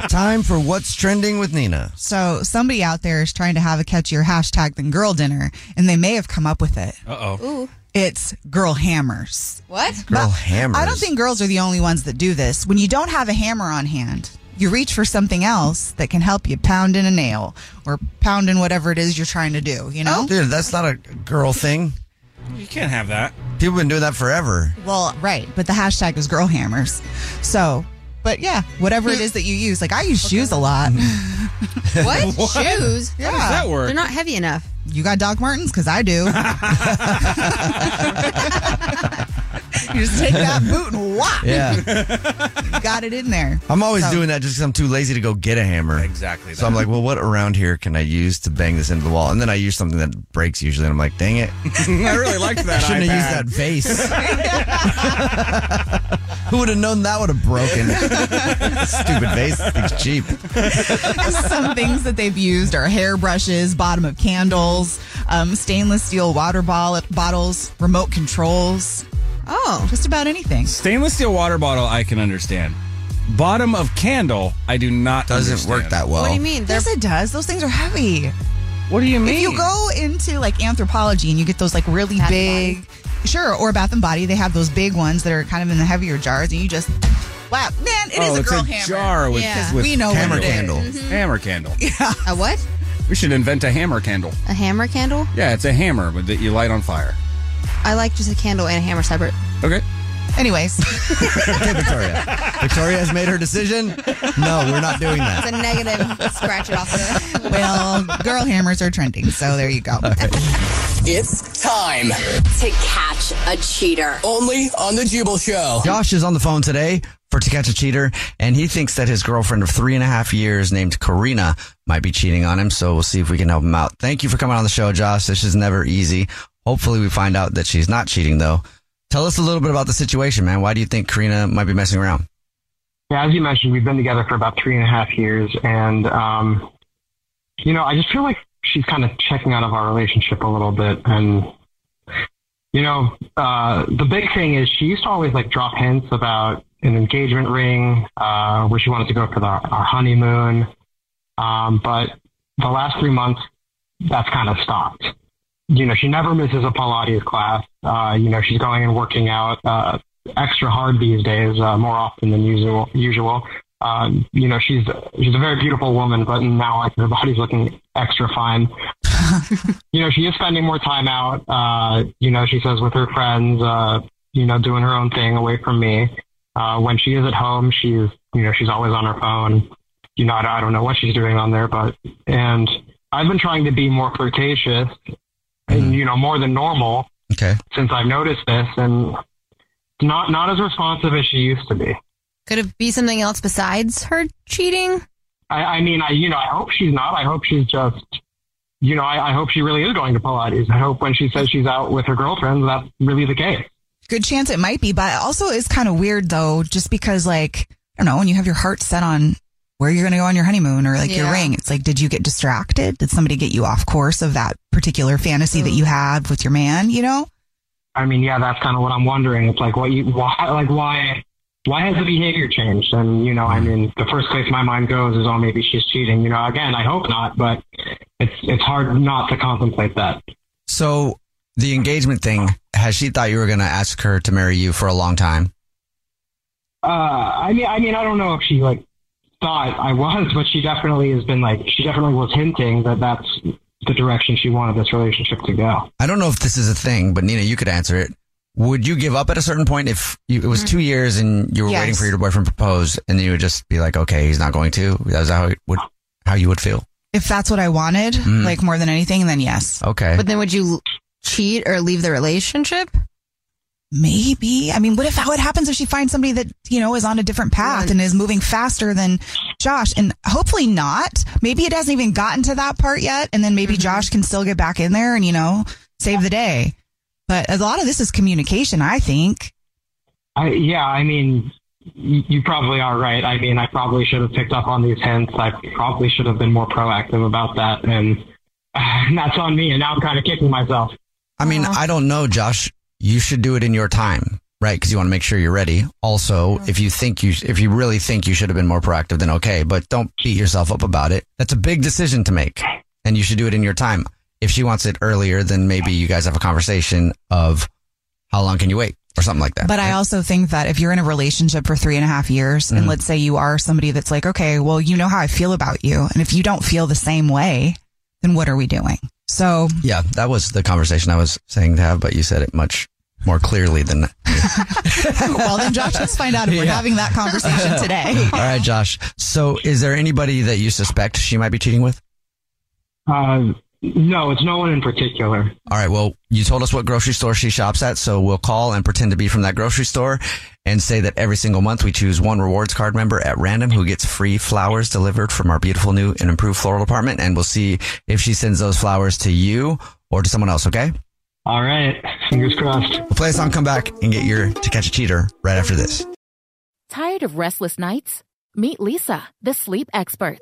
Time for what's trending with Nina. So somebody out there is trying to have a catchier hashtag than girl dinner, and they may have come up with it. Uh oh. It's girl hammers. What? Girl hammers. I don't think girls are the only ones that do this. When you don't have a hammer on hand, you reach for something else that can help you pound in a nail or pound in whatever it is you're trying to do, you know? Dude, that's not a girl thing. You can't have that. People have been doing that forever. Well, right, but the hashtag is girl hammers. So, but yeah, whatever it is that you use. Like I use shoes a lot. What? Shoes? Yeah. How does that work? They're not heavy enough. You got Doc Martens? Because I do. you just take that boot and whop. Yeah. Got it in there. I'm always So- doing that just because I'm too lazy to go get a hammer. Exactly. So I'm like, well, what around here can I use to bang this into the wall? And then I use something that breaks usually, and I'm like, dang it. I really liked that. I shouldn't iPad. have used that vase. Who would have known that would have broken? Stupid vase. This thing's cheap. Some things that they've used are hairbrushes, bottom of candles, um, stainless steel water ball- bottles, remote controls. Oh. Just about anything. Stainless steel water bottle, I can understand. Bottom of candle, I do not. Doesn't understand. work that well. What do you mean? They're Yes, it does. Those things are heavy. What do you mean? If you go into like Anthropologie and you get those like really Bath and big, sure, or Bath and Body, they have those big ones that are kind of in the heavier jars, and you just wow, man, it is oh, a it's girl a hammer. jar with, Yeah. with We know Hammer what it is. candle. Mm-hmm. hammer candle. Yeah, a what? We should invent a hammer candle. A hammer candle? Yeah, it's a hammer that you light on fire. I like just a candle and a hammer separate. Okay. Anyways, Okay, Victoria. Victoria has made her decision. No, we're not doing that. It's a negative. Scratch it off the. well, girl hammers are trending, so there you go. It's time. To catch a cheater. Only on the Jubal Show. Josh is on the phone today for To Catch a Cheater, and he thinks that his girlfriend of three and a half years, named Karina, might be cheating on him. So we'll see if we can help him out. Thank you for coming on the show, Josh. This is never easy. Hopefully, we find out that she's not cheating, though. Tell us a little bit about the situation, man. Why do you think Karina might be messing around? Yeah, as you mentioned, we've been together for about three and a half years, and um, you know, I just feel like she's kind of checking out of our relationship a little bit. And you know, uh, the big thing is she used to always like drop hints about an engagement ring, uh, where she wanted to go for the, our honeymoon. Um, but the last three months, that's kind of stopped. You know, she never misses a Pilates class. Uh, you know, she's going and working out uh, extra hard these days, uh, more often than usual. Usual. Um, you know, she's she's a very beautiful woman, but now like her body's looking extra fine. you know, she is spending more time out. Uh, you know, she says with her friends. Uh, you know, doing her own thing away from me. Uh, when she is at home, she's you know she's always on her phone. You know, I, I don't know what she's doing on there, but and I've been trying to be more flirtatious, and mm-hmm. you know, more than normal Okay. since I've noticed this, and not not as responsive as she used to be. Could it be something else besides her cheating? I, I mean, I you know, I hope she's not. I hope she's just, you know, I, I hope she really is going to Pilates. I hope when she says she's out with her girlfriends, that's really the case. Good chance it might be, but also is kind of weird though, just because like, I don't know, when you have your heart set on where you're going to go on your honeymoon or like your ring, it's like, did you get distracted? Did somebody get you off course of that particular fantasy that you had with your man, you know? I mean, yeah, that's kind of what I'm wondering. It's like, what you, why, like, why, why has the behavior changed? And you know, I mean, the first place my mind goes is, oh, maybe she's cheating. You know, again, I hope not, but it's it's hard not to contemplate that. So the engagement thing, has she thought you were going to ask her to marry you for a long time? Uh, I mean, I mean, I don't know if she like thought I was, but she definitely has been like, she definitely was hinting that that's the direction she wanted this relationship to go. I don't know if this is a thing, but Nina, you could answer it. would you give up at a certain point if you, it was two years and you were Yes. waiting for your boyfriend to propose and then you would just be like, okay, he's not going to? That's how it would, how you would feel. If that's what I wanted, Mm. like more than anything, then yes. Okay. But then would you cheat or leave the relationship? Maybe. I mean, what if what happens if she finds somebody that, you know, is on a different path and is moving faster than Josh? And hopefully not. Maybe it hasn't even gotten to that part yet. And then maybe Mm-hmm. Josh can still get back in there and, you know, save the day. But a lot of this is communication, I think. I, yeah, I mean, you, you probably are right. I mean, I probably should have picked up on these hints. I probably should have been more proactive about that, and, and that's on me. And now I'm kind of kicking myself. I mean, I don't know, Josh. You should do it in your time, right? Because you want to make sure you're ready. Also, if you think you, if you really think you should have been more proactive, then okay. But don't beat yourself up about it. That's a big decision to make, and you should do it in your time. If she wants it earlier, then maybe you guys have a conversation of how long can you wait or something like that. But I also think that if you're in a relationship for three and a half years, and Mhm. let's say you are somebody that's like, okay, well, you know how I feel about you. And if you don't feel the same way, then what are we doing? So yeah, that was the conversation I was saying to have, but you said it much more clearly than. well, then Josh, let's find out if we're Yeah. having that conversation today. All right, Josh. So, is there anybody that you suspect she might be cheating with? Uh, no, it's no one in particular. All right. Well, you told us what grocery store she shops at, so we'll call and pretend to be from that grocery store and say that every single month we choose one rewards card member at random who gets free flowers delivered from our beautiful new and improved floral department. And we'll see if she sends those flowers to you or to someone else. Okay. All right. Fingers crossed. We'll play a song, come back and get your to catch a cheater right after this. Tired of restless nights? Meet Leesa, the sleep experts.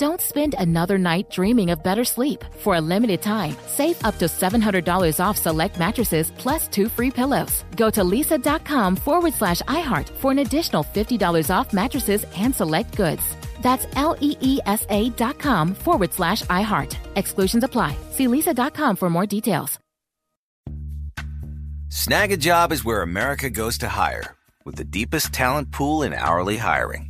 Don't spend another night dreaming of better sleep. For a limited time, save up to $700 off select mattresses plus two free pillows. Go to leesa.com forward slash iHeart for an additional $50 off mattresses and select goods. That's L E E S A dot com forward slash iHeart. Exclusions apply. See leesa.com for more details. Snagajob is where America goes to hire, with the deepest talent pool in hourly hiring.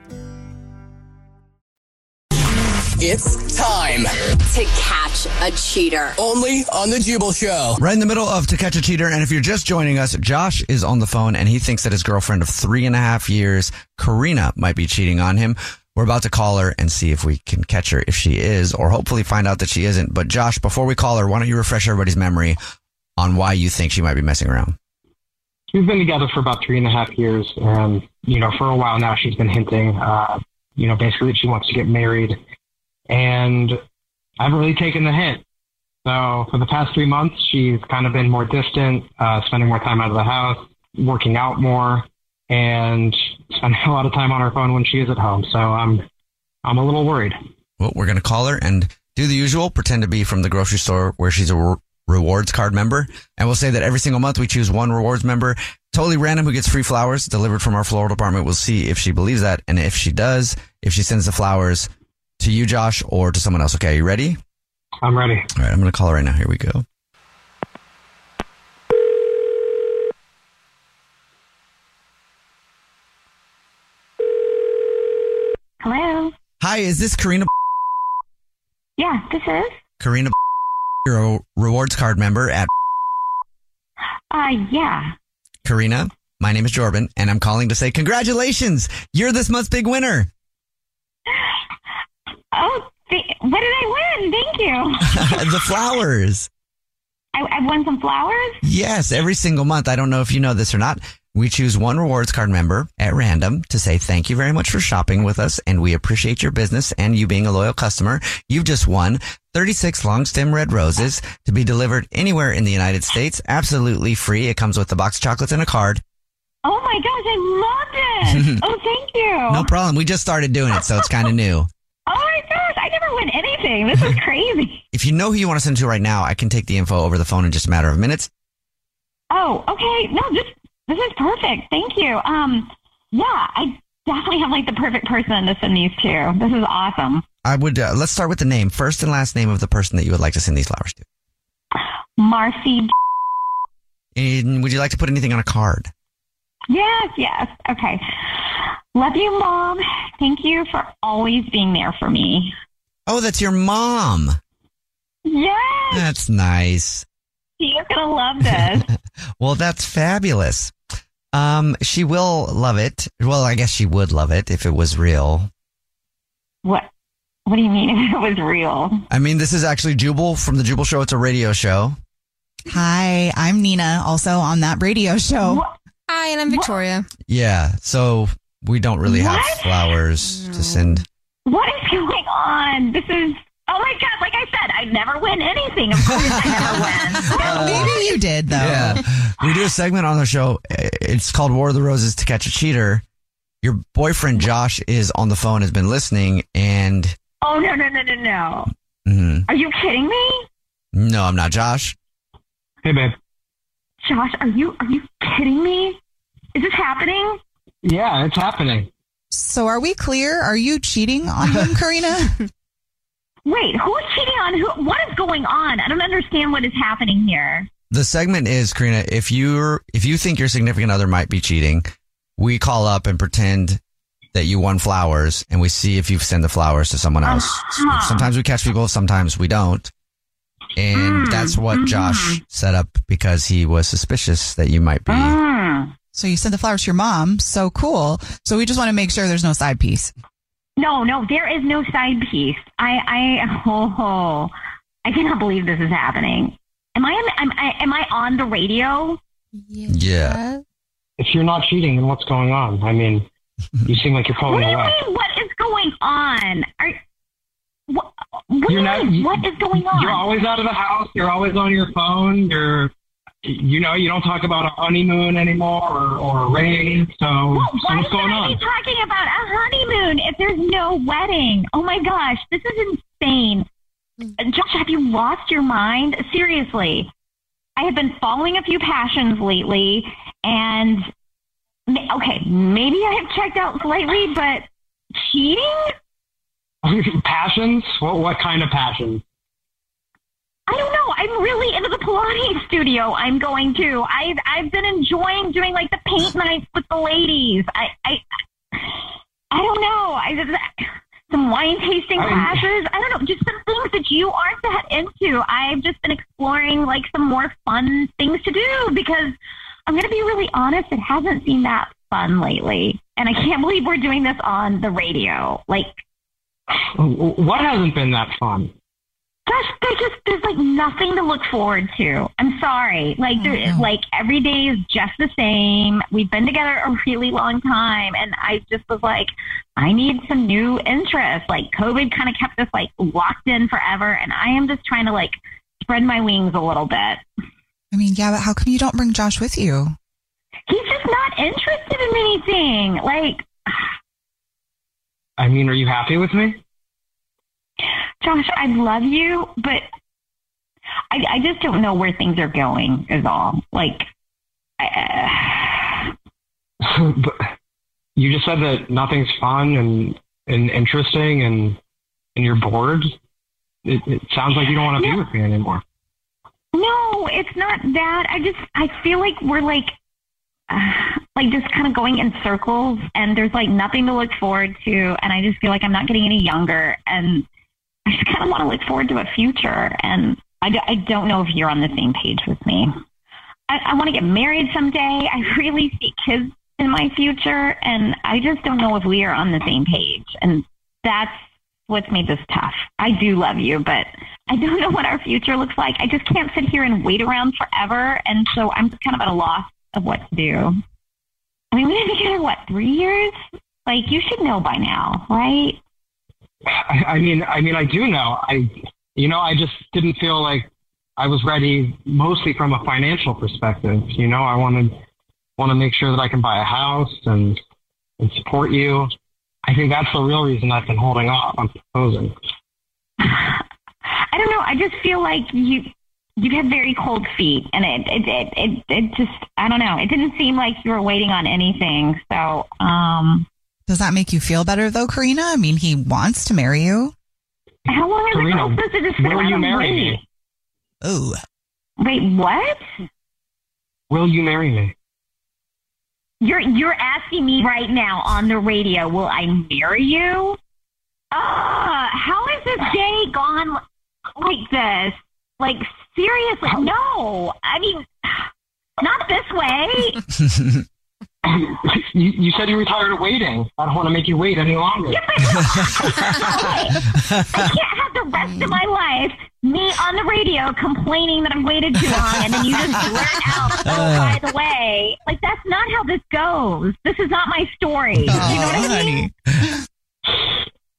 It's time to catch a cheater. only on the Jubal Show. Right in the middle of To Catch a Cheater. And if you're just joining us, Josh is on the phone and he thinks that his girlfriend of three and a half years, Karina, might be cheating on him. We're about to call her and see if we can catch her if she is, or hopefully find out that she isn't. But Josh, before we call her, why don't you refresh everybody's memory on why you think she might be messing around? We've been together for about three and a half years, and you know, for a while now, she's been hinting, uh, you know, basically that she wants to get married, and I haven't really taken the hint. So for the past three months, she's kind of been more distant, uh, spending more time out of the house, working out more, and spending a lot of time on her phone when she is at home. So I'm I'm a little worried. Well, we're going to call her and do the usual, pretend to be from the grocery store where she's a re- rewards card member. And we'll say that every single month we choose one rewards member, totally random, who gets free flowers delivered from our floral department. We'll see if she believes that. And if she does, if she sends the flowers to you, Josh, or to someone else. Okay, you ready? I'm ready. All right, I'm going to call her right now. Here we go. Hello. Hi, is this Karina? Yeah, this is. Karina, you're a rewards card member at Uh, yeah. Karina. My name is Jordan, and I'm calling to say congratulations. You're this month's big winner. Oh, th- what did I win? Thank you. the flowers. I, I won some flowers. Yes, every single month. I don't know if you know this or not. We choose one rewards card member at random to say thank you very much for shopping with us and we appreciate your business and you being a loyal customer. You've just won 36 long stem red roses to be delivered anywhere in the United States. Absolutely free. It comes with a box of chocolates and a card. Oh my gosh, I loved it. oh, thank you. No problem. We just started doing it, so it's kind of new. Oh my gosh, I never win anything. This is crazy. If you know who you want to send to right now, I can take the info over the phone in just a matter of minutes. Oh, okay. No, this this is perfect. Thank you. Um, yeah, I definitely have like the perfect person to send these to. This is awesome. I would, uh, let's start with the name, first and last name of the person that you would like to send these flowers to. Marcy. And would you like to put anything on a card? Yes, yes. Okay. Love you, mom. Thank you for always being there for me. Oh, that's your mom. Yes, That's nice. she is gonna love this. Well, that's fabulous. Um, she will love it. Well, I guess she would love it if it was real. what? What do you mean if it was real? I mean, this is actually Jubal from the Jubal Show. It's a radio show. Hi, I'm Nina, also on that radio show. Hi, and I'm Victoria. Yeah. So we don't really have What? flowers to send. What is going on? This is. Oh my god! Like I said, I never win anything. Of course, I never win. Maybe you did though. Yeah. We do a segment on the show. It's called War of the Roses to Catch a Cheater. Your boyfriend Josh is on the phone, has been listening, and Oh no no no no no! Mhm. Are you kidding me, no, I'm not Josh. Hey, babe. Josh? Are you are you kidding me? Is this happening? Yeah, it's happening. So are we clear? Are you cheating on him, Karina? Wait, who's cheating on who? What is going on? I don't understand what is happening here. The segment is Karina. If you're if you think your significant other might be cheating, we call up and pretend that you won flowers, and we see if you send the flowers to someone else. Uh-huh. Sometimes we catch people, sometimes we don't. And Mm, that's what Josh set up because he was suspicious that you might be. Mm. So you sent the flowers to your mom. So cool. So we just want to make sure there's no side piece. No, no, there is no side piece. I, I, oh, oh, I cannot believe this is happening. Am I, am I, am I on the radio? Yeah. If you're not cheating, then what's going on? I mean, you seem like you're What pulling do you mean? What is going on? Are, what, what do You're you not- mean? What is going on? You're always out of the house. You're always on your phone. You're, you know, you don't talk about a honeymoon anymore or, or a ring. So, Well, so why what's should going I on? be talking about a honeymoon if there's no wedding? Oh my gosh, this is insane. Josh, have you lost your mind? Seriously. I have been following a few passions lately, and okay, maybe I have checked out slightly, but cheating? passions? What what kind of passions? I don't know. I'm really into the Pilates studio. I'm going to. I've I've been enjoying doing like the paint nights with the ladies. I I I don't know. I just some wine tasting um, classes. I don't know. Just some things that you aren't that into. I've just been exploring like some more fun things to do because I'm going to be really honest. It hasn't seemed that fun lately, and I can't believe we're doing this on the radio. Like oh, What hasn't been that fun? Gosh, there's just there's like nothing to look forward to. I'm sorry. Like oh, there, like every day is just the same. We've been together a really long time, and I just was like, I need some new interest. Like COVID kind of kept us like locked in forever, and I am just trying to like spread my wings a little bit. I mean, yeah, but how come you don't bring Josh with you? He's just not interested in anything. Like, I mean, are you happy with me? Josh, I love you, but I, I just don't know where things are going. Is all. Like, I, but you just said that nothing's fun and, and interesting and and you're bored. It, it sounds like you don't want to be with me anymore. No, it's not that. I just I feel like we're like uh, like just kind of going in circles and there's like nothing to look forward to and I just feel like I'm not getting any younger and I just kind of want to look forward to a future and I, d- I don't know if you're on the same page with me. I, I want to get married someday. I really see kids in my future and I just don't know if we are on the same page and that's what's made this tough. I do love you, but I don't know what our future looks like. I just can't sit here and wait around forever. And so I'm kind of at a loss of what to do. I mean, we've been together, what, three years? Like, you should know by now, right? I, I mean, I mean, I do know. I, you know, I just didn't feel like I was ready, mostly from a financial perspective. You know, I wanted want to make sure that I can buy a house and and support you. I think that's the real reason I've been holding off on proposing. I don't know. I just feel like you you have very cold feet, and it it it it, it just I don't know. It didn't seem like you were waiting on anything. So, um, Does that make you feel better though, Karina? I mean, he wants to marry you. how long is Karina, it supposed to just sit will you marry wait? me? Oh. Wait, what? Will you marry me? You're you're asking me right now on the radio, will I marry you? Ah, how is this day gone like this? Like seriously, no. I mean, not this way. you, you said you were tired of waiting. I don't want to make you wait any longer. I can't have the rest of my life me on the radio complaining that I've waited too long, and then you just blurt out, "Oh, uh. by the way," like that's not how this goes. This is not my story. you know what I mean?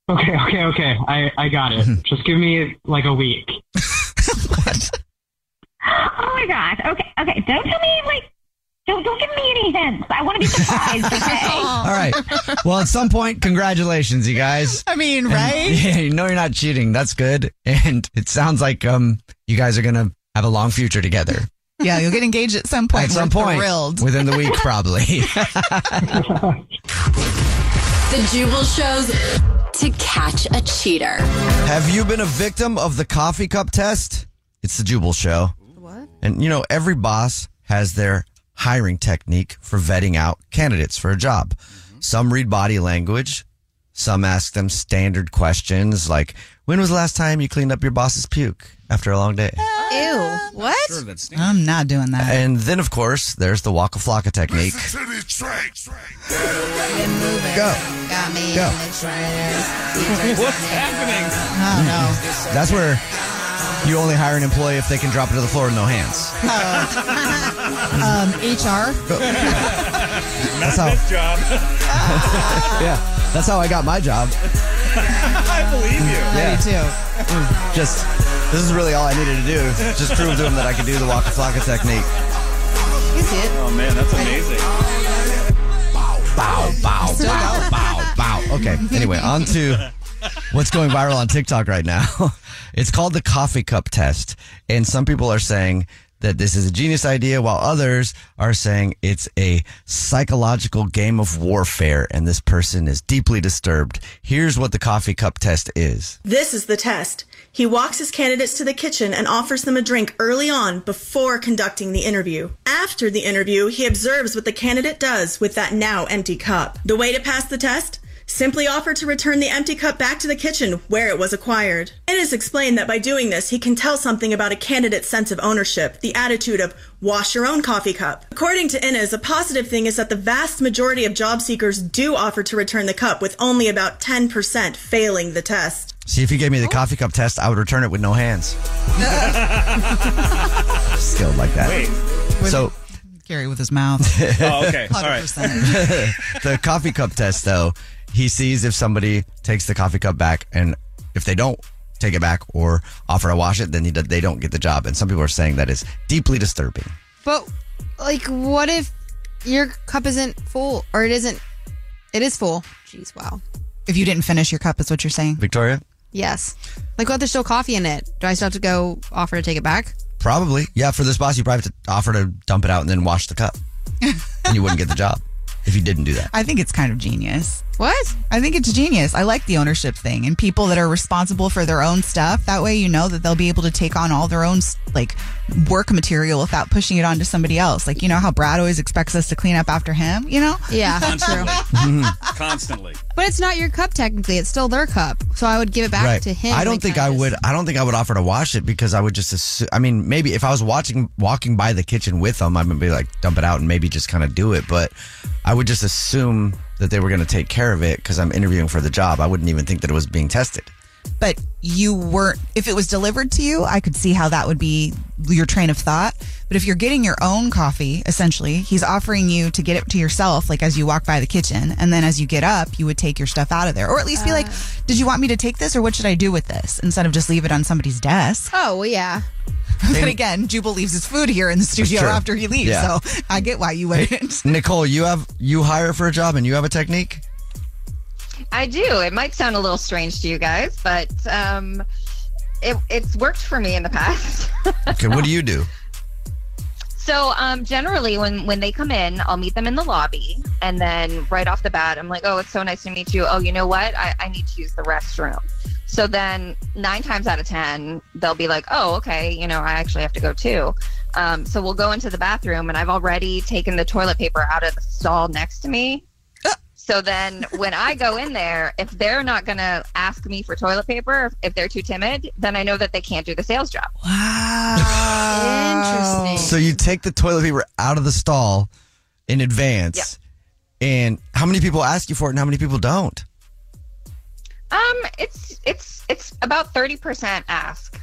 Okay, okay, okay. I, I got it. Just give me like a week. what? Oh my gosh. Okay, okay. Don't tell me like. Don't don't give me any hints. I want to be surprised. Okay. All right. Well, at some point, congratulations, you guys. I mean, And- right? yeah, you know you're not cheating. That's good. And it sounds like um you guys are gonna have a long future together. Yeah, you'll get engaged at some point. At some We're point, thrilled. within the week, probably. The Jubal shows to catch a cheater. Have you been a victim of the coffee cup test? It's the Jubal Show. What? And you know, every boss has their hiring technique for vetting out candidates for a job. Mm-hmm. Some read body language. Some ask them standard questions like, when was the last time you cleaned up your boss's puke after a long day? Ew. What? I'm not doing that. And then, of course, there's the Waka Flocka technique. Go. Got me Go. in the trainers. What's happening? Oh no. That's where you only hire an employee if they can drop it to the floor with no hands. Um, HR. That's how. job. yeah, that's how I got my job. I believe you. Yeah. Me too. Just this is really all I needed to do. Just prove to them that I could do the Waka Flocka technique. You see it? Oh man, that's amazing. Bow, bow, bow, bow, bow, bow. Okay. Anyway, on to what's going viral on TikTok right now. It's called the coffee cup test. And some people are saying that this is a genius idea, while others are saying it's a psychological game of warfare and this person is deeply disturbed. Here's what the coffee cup test is. This is the test. He walks his candidates to the kitchen and offers them a drink early on before conducting the interview. After the interview, he observes what the candidate does with that now empty cup. The way to pass the test? Simply offer to return the empty cup back to the kitchen where it was acquired. It is explained that by doing this, he can tell something about a candidate's sense of ownership, the attitude of wash your own coffee cup. According to Innes, a positive thing is that the vast majority of job seekers do offer to return the cup, with only about 10% failing the test. See, if you gave me the coffee cup test, I would return it with no hands. Skilled like that. Wait. So Gary with his mouth. Oh, okay. All right. 100%. the coffee cup test, though, he sees if somebody takes the coffee cup back, and if they don't take it back or offer to wash it, then they don't get the job. And some people are saying that is deeply disturbing. But like, what if your cup isn't full, or it isn't. It is full. Jeez, wow. If you didn't finish your cup, is what you're saying. Victoria? Yes. Like, what? There's still coffee in it. Do I still have to go offer to take it back? Probably. Yeah, for this boss, you probably have to offer to dump it out and then wash the cup. and you wouldn't get the job if you didn't do that. I think it's kind of genius. What? I think it's genius. I like the ownership thing and people that are responsible for their own stuff. That way, you know that they'll be able to take on all their own like work material without pushing it onto somebody else. Like you know how Brad always expects us to clean up after him. You know? Yeah, Constantly. true. Mm-hmm. Constantly. But it's not your cup technically. It's still their cup. So I would give it back to him. I don't think kinda I would. I don't think I would offer to wash it because I would just assume. I mean, maybe if I was watching, walking by the kitchen with them, I would be like, dump it out and maybe just kind of do it. But I would just assume that they were going to take care of it because I'm interviewing for the job. I wouldn't even think that it was being tested. but you weren't if it was delivered to you i could see how that would be your train of thought but if you're getting your own coffee essentially he's offering you to get it to yourself like as you walk by the kitchen and then as you get up you would take your stuff out of there or at least be like ah. did you want me to take this or what should i do with this instead of just leave it on somebody's desk Oh, well, yeah. but again jubal leaves his food here in the studio after he leaves Yeah. so i get why you wouldn't Nicole, you have you hire for a job and you have a technique. I do. It might sound a little strange to you guys, but um, it, it's worked for me in the past. Okay, what do you do? so um, generally, when when they come in, I'll meet them in the lobby, and then right off the bat, I'm like, "Oh, it's so nice to meet you. Oh, you know what? I, I need to use the restroom." So then, nine times out of ten, they'll be like, "Oh, okay. You know, I actually have to go too." Um, so we'll go into the bathroom, and I've already taken the toilet paper out of the stall next to me. So then, when I go in there, if they're not going to ask me for toilet paper, if they're too timid, then I know that they can't do the sales job. Wow. Interesting. So you take the toilet paper out of the stall in advance, and how many people ask you for it, and how many people don't? Um, it's it's it's about thirty percent ask,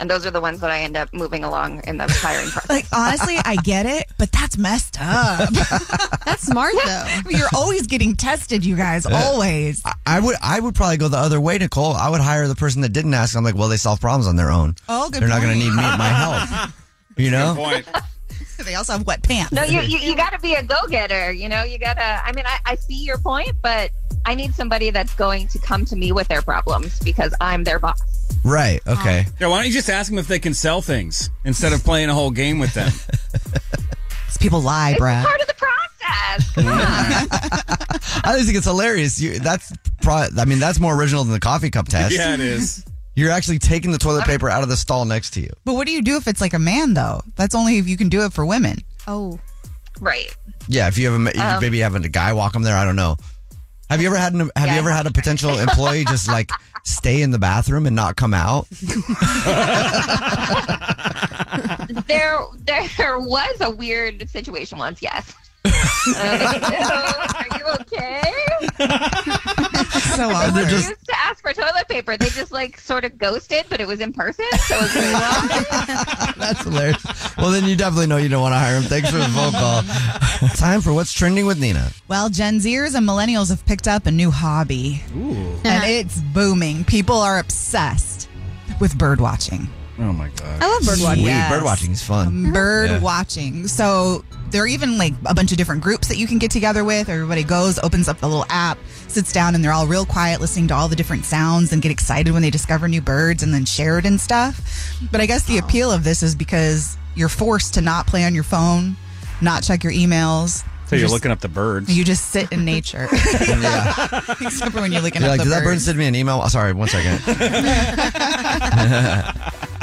and those are the ones that I end up moving along in the hiring process. like honestly i get it but that's messed up that's smart though you're always getting tested you guys always I, I would. I would probably go the other way, Nicole. I would hire the person that didn't ask. I'm like, well, they solve problems on their own. Oh, good They're not going to need me, at my help. You know. they also have wet pants No, you you, you got to be a go getter. You know, you got to. I mean, I, I see your point, but I need somebody that's going to come to me with their problems because I'm their boss. Right. Okay. Yeah, why don't you just ask them if they can sell things instead of playing a whole game with them? people lie It's brad part of the process. Come on. I just think it's hilarious. You, that's. Pro, I mean, that's more original than the coffee cup test. Yeah, it is. You're actually taking the toilet paper out of the stall next to you. But what do you do if it's like a man though? That's only if you can do it for women. Oh. right. Yeah, if you have a, you Um, maybe having a guy walk them there, I don't know. Have you ever had an, have you ever had a potential employee just like stay in the bathroom and not come out? there there was a weird situation once. Yes. Uh, are you okay? So I They're just- used to ask for toilet paper. They just like sort of ghosted, but it was in person, so it was really long. That's hilarious. Well, then you definitely know you don't want to hire him. Thanks for the phone call. Time for what's trending with Nina. Well, Gen Zers and millennials have picked up a new hobby. And uh-huh. it's booming. People are obsessed with bird watching. Oh my god. I love bird watching. Yes. Bird watching is fun. Um, bird Yeah. watching. So there are even like a bunch of different groups that you can get together with. Everybody goes, opens up the little app, sits down, and they're all real quiet listening to all the different sounds and get excited when they discover new birds and then share it and stuff. But I guess the appeal of this is because you're forced to not play on your phone, not check your emails. So you're just- looking up the birds. You just sit in nature. Yeah. Except for when you're looking You're at like, the did that bird birds. send me an email? Oh, sorry, one second.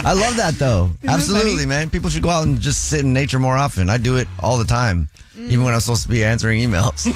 I love that though. that Absolutely, funny? man. People should go out and just sit in nature more often. I do it all the time, mm. even when I'm supposed to be answering emails.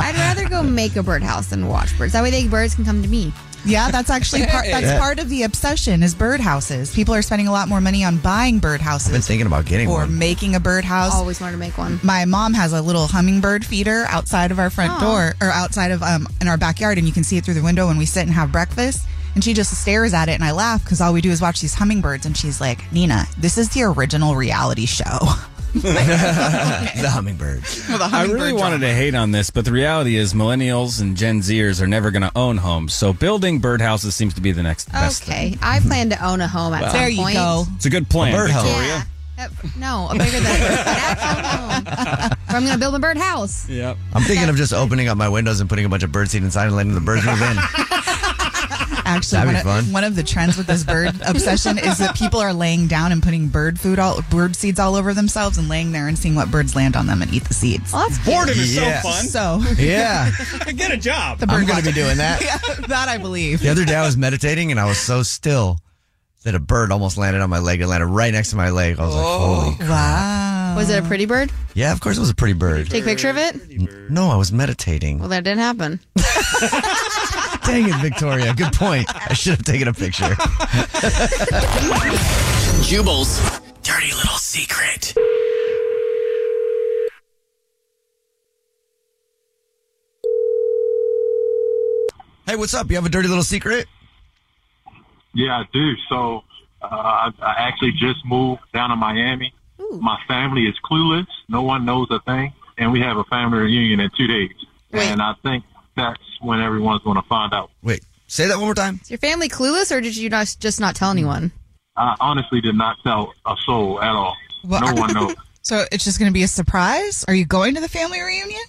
I'd rather go make a birdhouse than watch birds. That way, the birds can come to me. Yeah, that's actually part. That's Yeah. part of the obsession is birdhouses. People are spending a lot more money on buying birdhouses I've been thinking about getting or one. making a birdhouse. Always wanted to make one. My mom has a little hummingbird feeder outside of our front Aw. door or outside of um in our backyard, and you can see it through the window when we sit and have breakfast. And she just stares at it, and I laugh because all we do is watch these hummingbirds. And she's like, "Nina, this is the original reality show." the hummingbirds. With a I hummingbird I really wanted to hate on this, but the reality is millennials and Gen Zers are never going to own homes. So building birdhouses seems to be the next best thing. Okay, I plan to own a home at Well, some There you point. go. It's a good plan, A bird home. Victoria. Yeah. No, a bigger than an actual home. I'm going to build a bird house. Yep. I'm thinking of just opening up my windows and putting a bunch of bird seed inside and letting the birds move in. Actually, one of, one of the trends with this bird obsession is that people are laying down and putting bird food, all bird seeds all over themselves, and laying there and seeing what birds land on them and eat the seeds. Well, that's Boredom is Yeah. so fun. So Yeah. Get a job. the bird I'm going to be doing that. Yeah, that I believe. The other day I was meditating and I was so still that a bird almost landed on my leg. It landed right next to my leg. I was like, oh. holy. Wow. Was it a pretty bird? Yeah, of course it was a pretty bird. Take a picture of it? No, I was meditating. Well, that didn't happen. Dang it, Victoria. Good point. I should have taken a picture. Jubal's dirty little secret. Hey, what's up? You have a dirty little secret? Yeah, I do. So uh, I, I actually just moved down to Miami. My family is clueless. No one knows a thing. And we have a family reunion in two days. And I think that's when everyone's going to find out. Wait, say that one more time. Is your family clueless, or did you not, just not tell anyone? I honestly did not tell a soul at all. Well, no one knows. So it's just going to be a surprise? Are you going to the family reunion?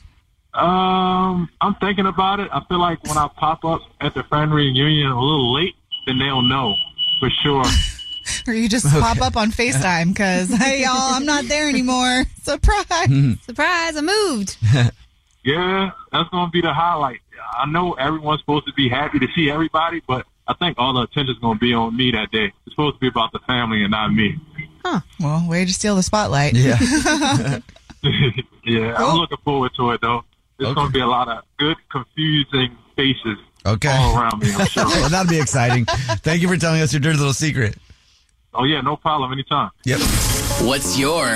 Um, I'm thinking about it. I feel like when I pop up at the family reunion a little late, then they'll know for sure. Or you just pop up on FaceTime because, hey, y'all, I'm not there anymore. Surprise. Surprise, I moved. Yeah, that's going to be the highlight. I know everyone's supposed to be happy to see everybody, but I think all the attention's going to be on me that day. It's supposed to be about the family and not me. Huh. Well, way to steal the spotlight. Yeah. yeah, I'm looking forward to it though. There's going to be a lot of good, confusing faces Okay. all around me. I'm sure. well, that'll be exciting. Thank you for telling us your dirty little secret. oh yeah, no problem. Anytime. Yep. What's your